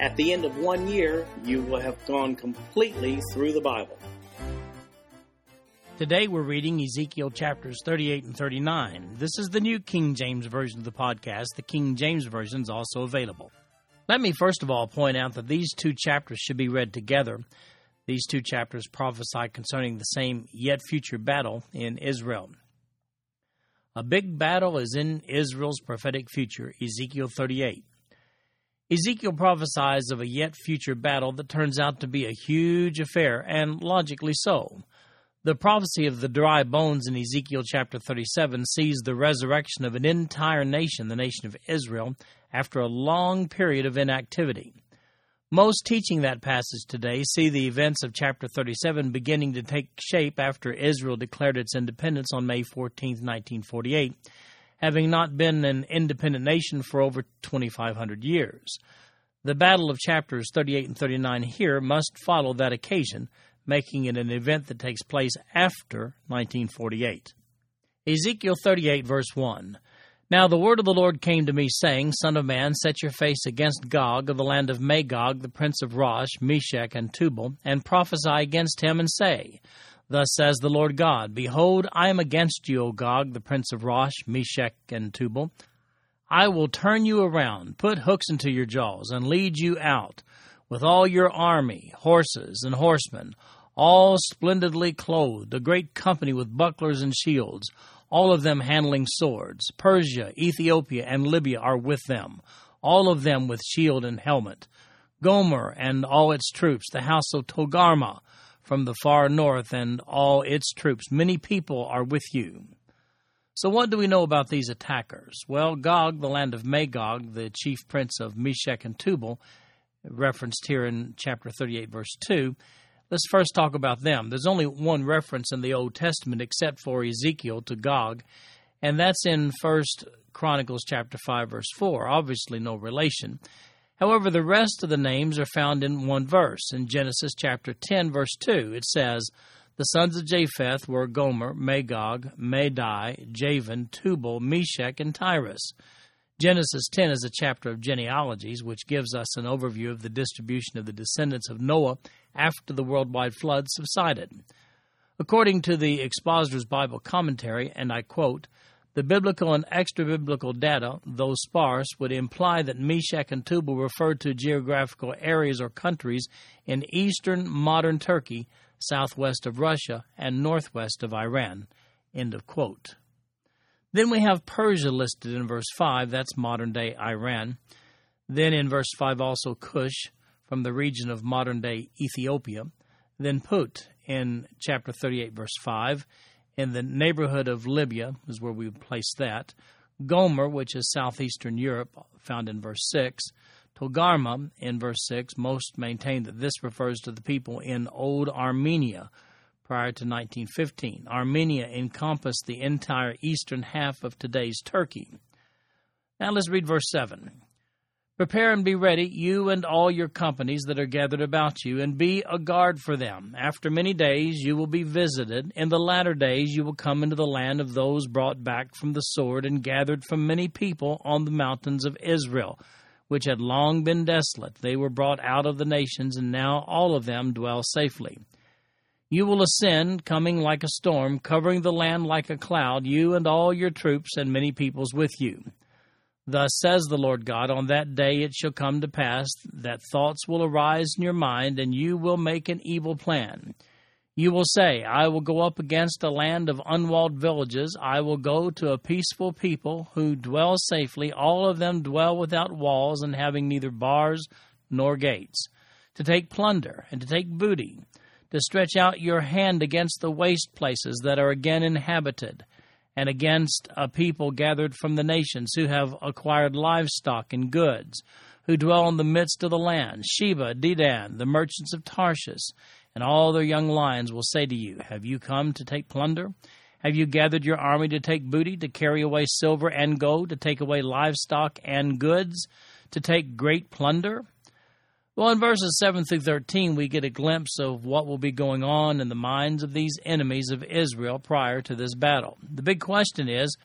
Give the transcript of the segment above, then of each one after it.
At the end of one year, you will have gone completely through the Bible. Today we're reading Ezekiel chapters 38 and 39. This is the New King James Version of the podcast. The King James Version is also available. Let me first of all point out that these two chapters should be read together. These two chapters prophesy concerning the same yet future battle in Israel. A big battle is in Israel's prophetic future, Ezekiel 38. Ezekiel prophesies of a yet future battle that turns out to be a huge affair, and logically so. The prophecy of the dry bones in Ezekiel chapter 37 sees the resurrection of an entire nation, the nation of Israel, after a long period of inactivity. Most teaching that passage today see the events of chapter 37 beginning to take shape after Israel declared its independence on May 14, 1948 having not been an independent nation for over 2,500 years. The battle of chapters 38 and 39 here must follow that occasion, making it an event that takes place after 1948. Ezekiel 38, verse 1. Now the word of the Lord came to me, saying, Son of man, set your face against Gog of the land of Magog, the prince of Rosh, Meshech, and Tubal, and prophesy against him, and say, Thus says the Lord God Behold, I am against you, O Gog, the prince of Rosh, Meshech, and Tubal. I will turn you around, put hooks into your jaws, and lead you out with all your army, horses, and horsemen, all splendidly clothed, a great company with bucklers and shields, all of them handling swords. Persia, Ethiopia, and Libya are with them, all of them with shield and helmet. Gomer and all its troops, the house of Togarmah, from the far north and all its troops. Many people are with you. So, what do we know about these attackers? Well, Gog, the land of Magog, the chief prince of Meshech and Tubal, referenced here in chapter 38, verse 2. Let's first talk about them. There's only one reference in the Old Testament except for Ezekiel to Gog, and that's in First Chronicles chapter 5 verse 4. Obviously no relation. However, the rest of the names are found in one verse. In Genesis chapter 10, verse 2, it says, The sons of Japheth were Gomer, Magog, Madai, Javan, Tubal, Meshech, and Tiras. Genesis 10 is a chapter of genealogies, which gives us an overview of the distribution of the descendants of Noah after the worldwide flood subsided. According to the Expositor's Bible Commentary, and I quote, the biblical and extra biblical data, though sparse, would imply that Meshech and Tubal referred to geographical areas or countries in eastern modern Turkey, southwest of Russia, and northwest of Iran. End of quote. Then we have Persia listed in verse 5, that's modern day Iran. Then in verse 5 also Cush from the region of modern day Ethiopia. Then Put in chapter 38, verse 5 in the neighborhood of Libya, is where we would place that. Gomer, which is southeastern Europe, found in verse 6. Togarma, in verse 6, most maintain that this refers to the people in old Armenia prior to 1915. Armenia encompassed the entire eastern half of today's Turkey. Now let's read verse 7. Prepare and be ready, you and all your companies that are gathered about you, and be a guard for them. After many days you will be visited. In the latter days you will come into the land of those brought back from the sword and gathered from many people on the mountains of Israel, which had long been desolate. They were brought out of the nations, and now all of them dwell safely. You will ascend, coming like a storm, covering the land like a cloud, you and all your troops and many peoples with you. Thus says the Lord God, on that day it shall come to pass that thoughts will arise in your mind, and you will make an evil plan. You will say, I will go up against a land of unwalled villages. I will go to a peaceful people who dwell safely. All of them dwell without walls and having neither bars nor gates. To take plunder and to take booty. To stretch out your hand against the waste places that are again inhabited and against a people gathered from the nations who have acquired livestock and goods, who dwell in the midst of the land, Sheba, Dedan, the merchants of Tarshish, and all their young lions will say to you, Have you come to take plunder? Have you gathered your army to take booty, to carry away silver and gold, to take away livestock and goods, to take great plunder? Well, in verses 7 through 13, we get a glimpse of what will be going on in the minds of these enemies of Israel prior to this battle. The big question is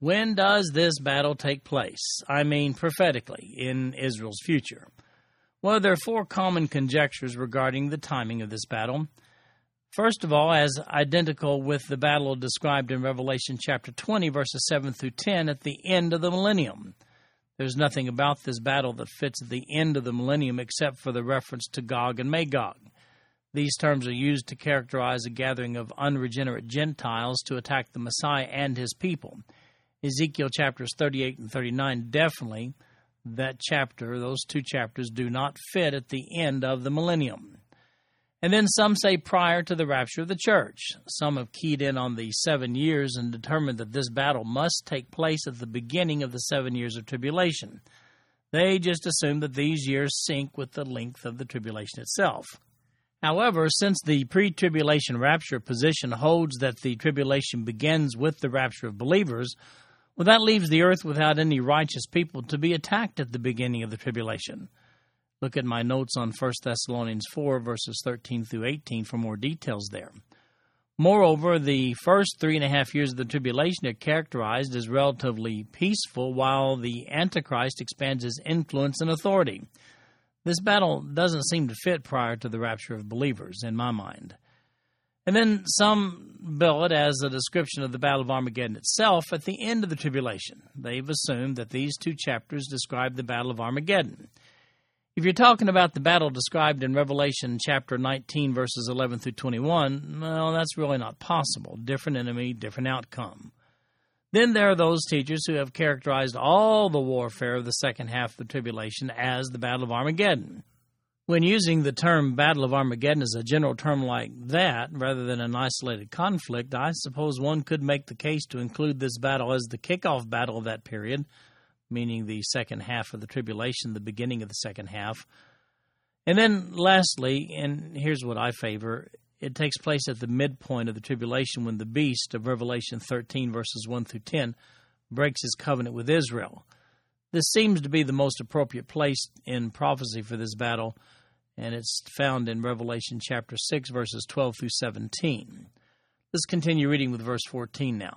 when does this battle take place? I mean, prophetically, in Israel's future. Well, there are four common conjectures regarding the timing of this battle. First of all, as identical with the battle described in Revelation chapter 20, verses 7 through 10, at the end of the millennium. There's nothing about this battle that fits at the end of the millennium except for the reference to Gog and Magog. These terms are used to characterize a gathering of unregenerate Gentiles to attack the Messiah and his people. Ezekiel chapters 38 and 39 definitely that chapter, those two chapters, do not fit at the end of the millennium. And then some say prior to the rapture of the church. Some have keyed in on the seven years and determined that this battle must take place at the beginning of the seven years of tribulation. They just assume that these years sync with the length of the tribulation itself. However, since the pre tribulation rapture position holds that the tribulation begins with the rapture of believers, well, that leaves the earth without any righteous people to be attacked at the beginning of the tribulation. Look at my notes on 1 Thessalonians 4, verses 13 through 18 for more details there. Moreover, the first three and a half years of the tribulation are characterized as relatively peaceful, while the Antichrist expands his influence and authority. This battle doesn't seem to fit prior to the rapture of believers, in my mind. And then some bill it as a description of the Battle of Armageddon itself at the end of the tribulation. They've assumed that these two chapters describe the Battle of Armageddon. If you're talking about the battle described in Revelation chapter 19, verses 11 through 21, well, that's really not possible. Different enemy, different outcome. Then there are those teachers who have characterized all the warfare of the second half of the tribulation as the Battle of Armageddon. When using the term Battle of Armageddon as a general term like that, rather than an isolated conflict, I suppose one could make the case to include this battle as the kickoff battle of that period, meaning the second half of the tribulation, the beginning of the second half. And then, lastly, and here's what I favor it takes place at the midpoint of the tribulation when the beast of Revelation 13, verses 1 through 10, breaks his covenant with Israel. This seems to be the most appropriate place in prophecy for this battle and it's found in Revelation chapter 6, verses 12 through 17. Let's continue reading with verse 14 now.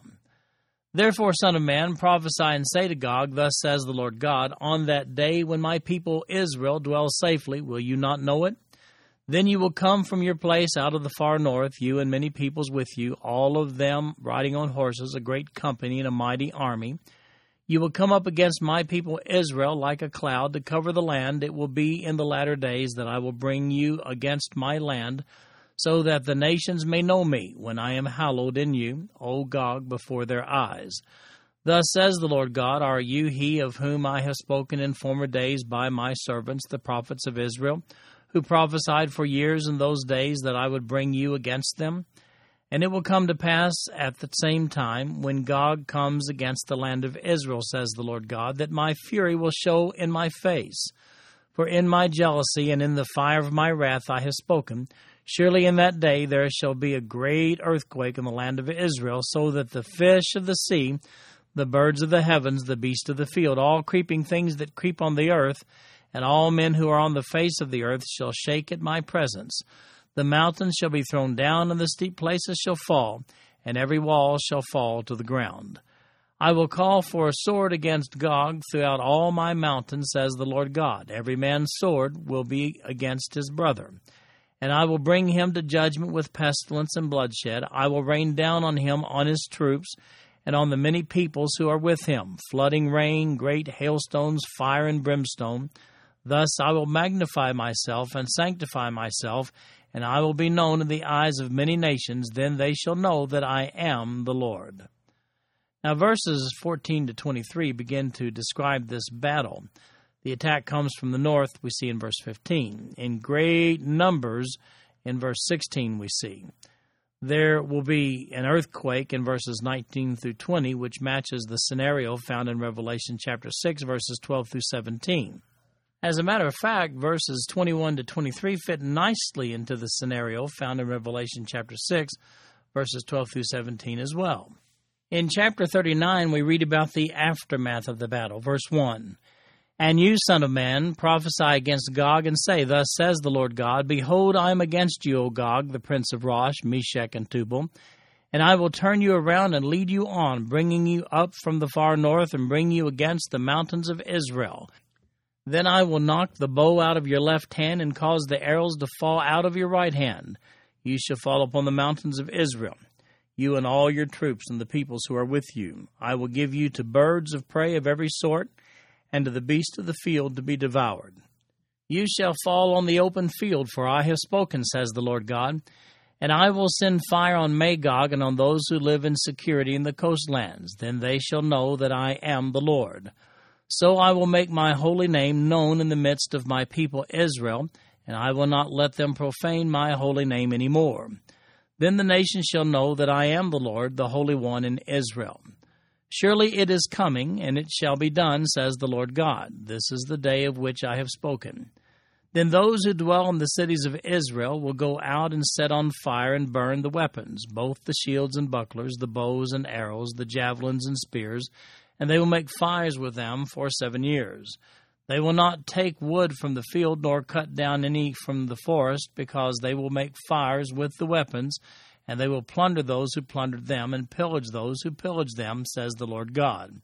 Therefore, Son of Man, prophesy and say to Gog, Thus says the Lord God, On that day when my people Israel dwells safely, will you not know it? Then you will come from your place out of the far north, you and many peoples with you, all of them riding on horses, a great company and a mighty army. You will come up against my people Israel like a cloud to cover the land. It will be in the latter days that I will bring you against my land, so that the nations may know me when I am hallowed in you, O Gog, before their eyes. Thus says the Lord God, Are you he of whom I have spoken in former days by my servants, the prophets of Israel, who prophesied for years in those days that I would bring you against them? And it will come to pass at the same time, when Gog comes against the land of Israel, says the Lord God, that my fury will show in my face. For in my jealousy and in the fire of my wrath I have spoken. Surely in that day there shall be a great earthquake in the land of Israel, so that the fish of the sea, the birds of the heavens, the beasts of the field, all creeping things that creep on the earth, and all men who are on the face of the earth shall shake at my presence. The mountains shall be thrown down, and the steep places shall fall, and every wall shall fall to the ground. I will call for a sword against Gog throughout all my mountains, says the Lord God. Every man's sword will be against his brother. And I will bring him to judgment with pestilence and bloodshed. I will rain down on him, on his troops, and on the many peoples who are with him flooding rain, great hailstones, fire, and brimstone. Thus I will magnify myself and sanctify myself, and I will be known in the eyes of many nations. Then they shall know that I am the Lord. Now, verses 14 to 23 begin to describe this battle. The attack comes from the north, we see in verse 15. In great numbers, in verse 16, we see. There will be an earthquake in verses 19 through 20, which matches the scenario found in Revelation chapter 6, verses 12 through 17. As a matter of fact, verses 21 to 23 fit nicely into the scenario found in Revelation chapter 6, verses 12 through 17 as well. In chapter 39, we read about the aftermath of the battle. Verse 1 And you, Son of Man, prophesy against Gog, and say, Thus says the Lord God, Behold, I am against you, O Gog, the prince of Rosh, Meshech, and Tubal. And I will turn you around and lead you on, bringing you up from the far north, and bring you against the mountains of Israel. Then I will knock the bow out of your left hand, and cause the arrows to fall out of your right hand. You shall fall upon the mountains of Israel, you and all your troops and the peoples who are with you. I will give you to birds of prey of every sort, and to the beasts of the field to be devoured. You shall fall on the open field, for I have spoken, says the Lord God. And I will send fire on Magog and on those who live in security in the coastlands. Then they shall know that I am the Lord. So I will make my holy name known in the midst of my people Israel, and I will not let them profane my holy name any more. Then the nations shall know that I am the Lord, the Holy One in Israel. Surely it is coming, and it shall be done, says the Lord God. This is the day of which I have spoken. Then those who dwell in the cities of Israel will go out and set on fire and burn the weapons, both the shields and bucklers, the bows and arrows, the javelins and spears, and they will make fires with them for seven years. They will not take wood from the field, nor cut down any from the forest, because they will make fires with the weapons, and they will plunder those who plundered them, and pillage those who pillaged them, says the Lord God.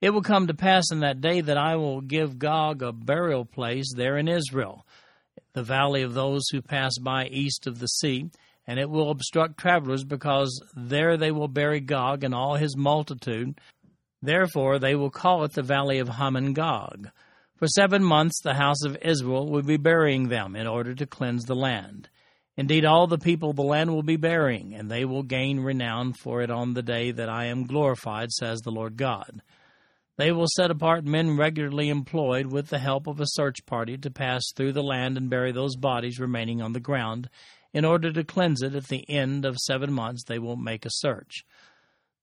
It will come to pass in that day that I will give Gog a burial place there in Israel, the valley of those who pass by east of the sea, and it will obstruct travelers, because there they will bury Gog and all his multitude. Therefore they will call it the valley of Hamon Gog. For seven months the house of Israel will be burying them in order to cleanse the land. Indeed, all the people of the land will be burying, and they will gain renown for it on the day that I am glorified, says the Lord God. They will set apart men regularly employed with the help of a search party to pass through the land and bury those bodies remaining on the ground. In order to cleanse it at the end of seven months, they will make a search.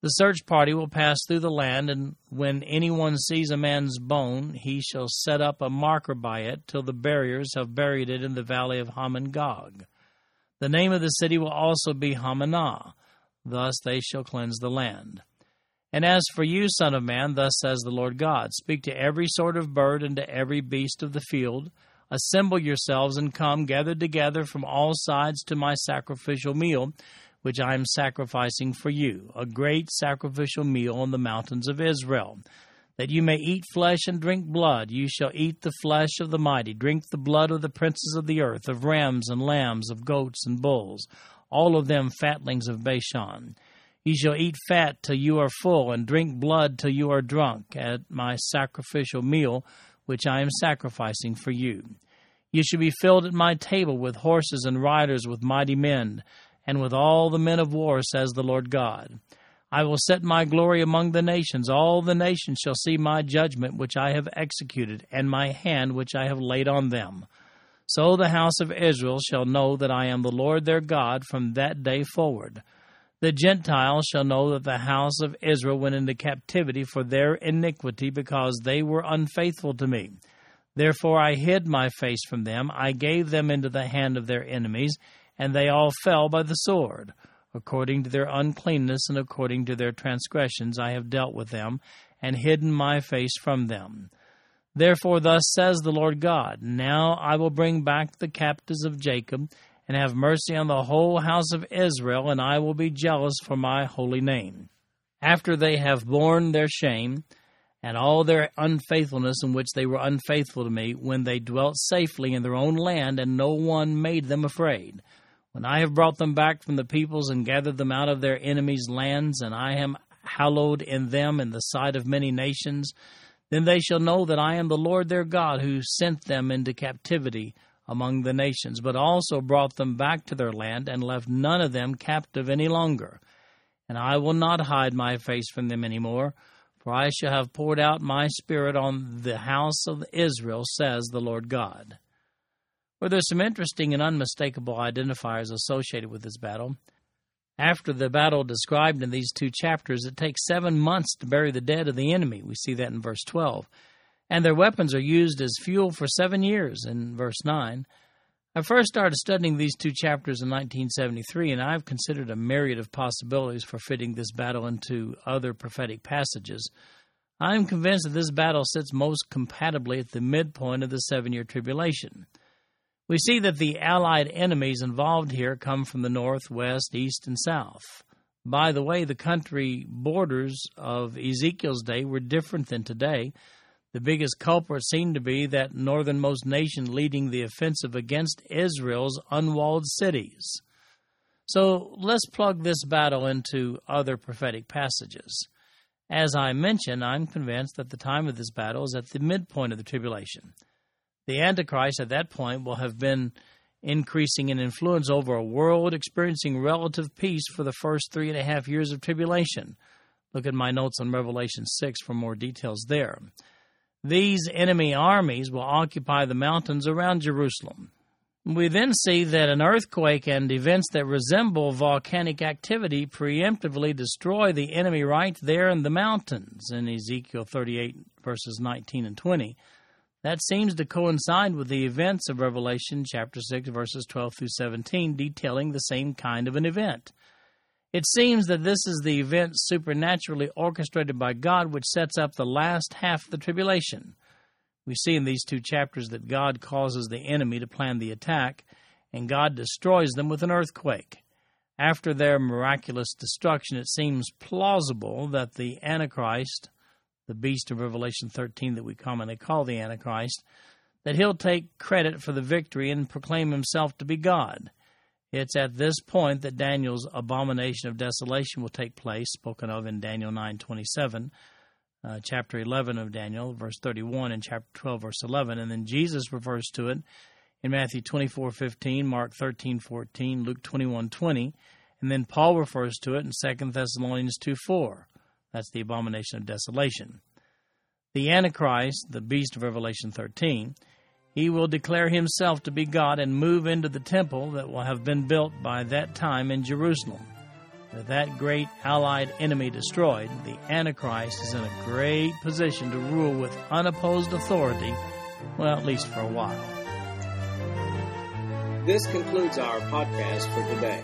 The search party will pass through the land, and when anyone sees a man's bone, he shall set up a marker by it till the buriers have buried it in the valley of Hamon Gog. The name of the city will also be Hamonah. Thus they shall cleanse the land. And as for you, Son of Man, thus says the Lord God Speak to every sort of bird and to every beast of the field. Assemble yourselves and come, gathered together from all sides to my sacrificial meal, which I am sacrificing for you, a great sacrificial meal on the mountains of Israel. That you may eat flesh and drink blood. You shall eat the flesh of the mighty, drink the blood of the princes of the earth, of rams and lambs, of goats and bulls, all of them fatlings of Bashan. Ye shall eat fat till you are full, and drink blood till you are drunk, at my sacrificial meal, which I am sacrificing for you. You shall be filled at my table with horses and riders, with mighty men, and with all the men of war, says the Lord God. I will set my glory among the nations. All the nations shall see my judgment which I have executed, and my hand which I have laid on them. So the house of Israel shall know that I am the Lord their God from that day forward. The Gentiles shall know that the house of Israel went into captivity for their iniquity, because they were unfaithful to me. Therefore I hid my face from them, I gave them into the hand of their enemies, and they all fell by the sword. According to their uncleanness and according to their transgressions I have dealt with them, and hidden my face from them. Therefore, thus says the Lord God Now I will bring back the captives of Jacob and have mercy on the whole house of Israel, and I will be jealous for my holy name. After they have borne their shame, and all their unfaithfulness in which they were unfaithful to me, when they dwelt safely in their own land, and no one made them afraid. When I have brought them back from the peoples and gathered them out of their enemies' lands, and I am hallowed in them in the sight of many nations, then they shall know that I am the Lord their God, who sent them into captivity among the nations, but also brought them back to their land, and left none of them captive any longer. And I will not hide my face from them any more, for I shall have poured out my Spirit on the house of Israel, says the Lord God. Well, there's some interesting and unmistakable identifiers associated with this battle. After the battle described in these two chapters, it takes seven months to bury the dead of the enemy. We see that in verse 12. and their weapons are used as fuel for seven years in verse 9. I first started studying these two chapters in 1973, and I've considered a myriad of possibilities for fitting this battle into other prophetic passages. I am convinced that this battle sits most compatibly at the midpoint of the seven year tribulation. We see that the Allied enemies involved here come from the north, west, east, and south. By the way, the country borders of Ezekiel's day were different than today. The biggest culprit seemed to be that northernmost nation leading the offensive against Israel's unwalled cities. So let's plug this battle into other prophetic passages. As I mentioned, I'm convinced that the time of this battle is at the midpoint of the tribulation. The Antichrist at that point will have been increasing in influence over a world experiencing relative peace for the first three and a half years of tribulation. Look at my notes on Revelation 6 for more details there. These enemy armies will occupy the mountains around Jerusalem. We then see that an earthquake and events that resemble volcanic activity preemptively destroy the enemy right there in the mountains in Ezekiel 38, verses 19 and 20. That seems to coincide with the events of Revelation chapter 6, verses 12 through 17, detailing the same kind of an event. It seems that this is the event supernaturally orchestrated by God which sets up the last half of the tribulation. We see in these two chapters that God causes the enemy to plan the attack, and God destroys them with an earthquake. After their miraculous destruction, it seems plausible that the Antichrist, the beast of Revelation 13 that we commonly call the Antichrist, that he'll take credit for the victory and proclaim himself to be God. It's at this point that Daniel's abomination of desolation will take place, spoken of in Daniel 9:27 uh, chapter 11 of Daniel, verse 31, and chapter 12, verse 11. And then Jesus refers to it in Matthew 24, 15, Mark 13, 14, Luke 21, 20. And then Paul refers to it in 2 Thessalonians 2, 4. That's the abomination of desolation. The Antichrist, the beast of Revelation 13, he will declare himself to be God and move into the temple that will have been built by that time in Jerusalem. With that great allied enemy destroyed, the Antichrist is in a great position to rule with unopposed authority, well, at least for a while. This concludes our podcast for today.